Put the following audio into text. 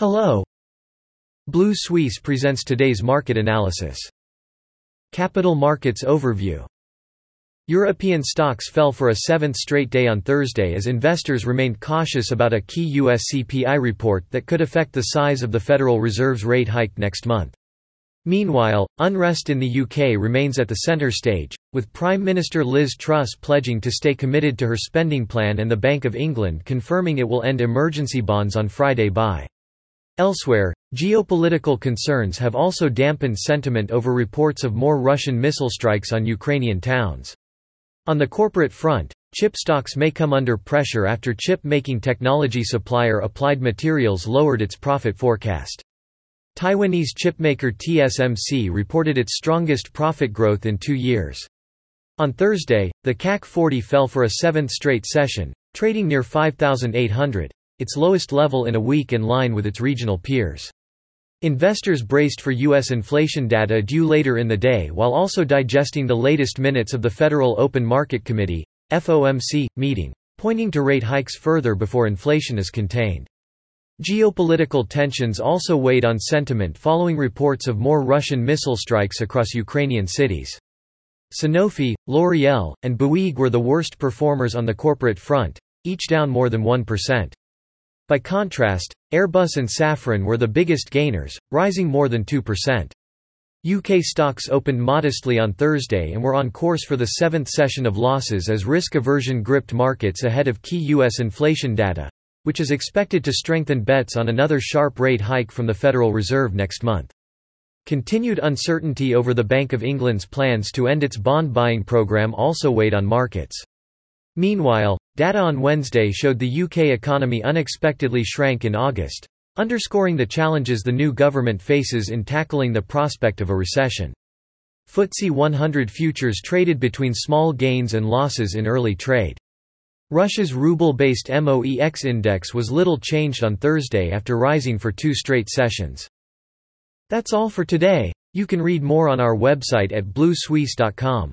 Hello. Blue Suisse presents today's market analysis. Capital Markets Overview European stocks fell for a seventh straight day on Thursday as investors remained cautious about a key U.S. CPI report that could affect the size of the Federal Reserve's rate hike next month. Meanwhile, unrest in the UK remains at the centre stage, with Prime Minister Liz Truss pledging to stay committed to her spending plan and the Bank of England confirming it will end emergency bonds on Friday by Elsewhere, geopolitical concerns have also dampened sentiment over reports of more Russian missile strikes on Ukrainian towns. On the corporate front, chip stocks may come under pressure after chip-making technology supplier Applied Materials lowered its profit forecast. Taiwanese chipmaker TSMC reported its strongest profit growth in two years. On Thursday, the CAC 40 fell for a seventh straight session, trading near 5,800 its lowest level in a week in line with its regional peers. Investors braced for U.S. inflation data due later in the day while also digesting the latest minutes of the Federal Open Market Committee FOMC, meeting, pointing to rate hikes further before inflation is contained. Geopolitical tensions also weighed on sentiment following reports of more Russian missile strikes across Ukrainian cities. Sanofi, L'Oreal, and Bouygues were the worst performers on the corporate front, each down more than 1%. By contrast, Airbus and Safran were the biggest gainers, rising more than 2%. UK stocks opened modestly on Thursday and were on course for the seventh session of losses as risk aversion gripped markets ahead of key U.S. inflation data, which is expected to strengthen bets on another sharp rate hike from the Federal Reserve next month. Continued uncertainty over the Bank of England's plans to end its bond buying programme also weighed on markets. Meanwhile, data on Wednesday showed the UK economy unexpectedly shrank in August, underscoring the challenges the new government faces in tackling the prospect of a recession. FTSE 100 futures traded between small gains and losses in early trade. Russia's ruble-based MOEX index was little changed on Thursday after rising for two straight sessions. That's all for today. You can read more on our website at bluesuisse.com.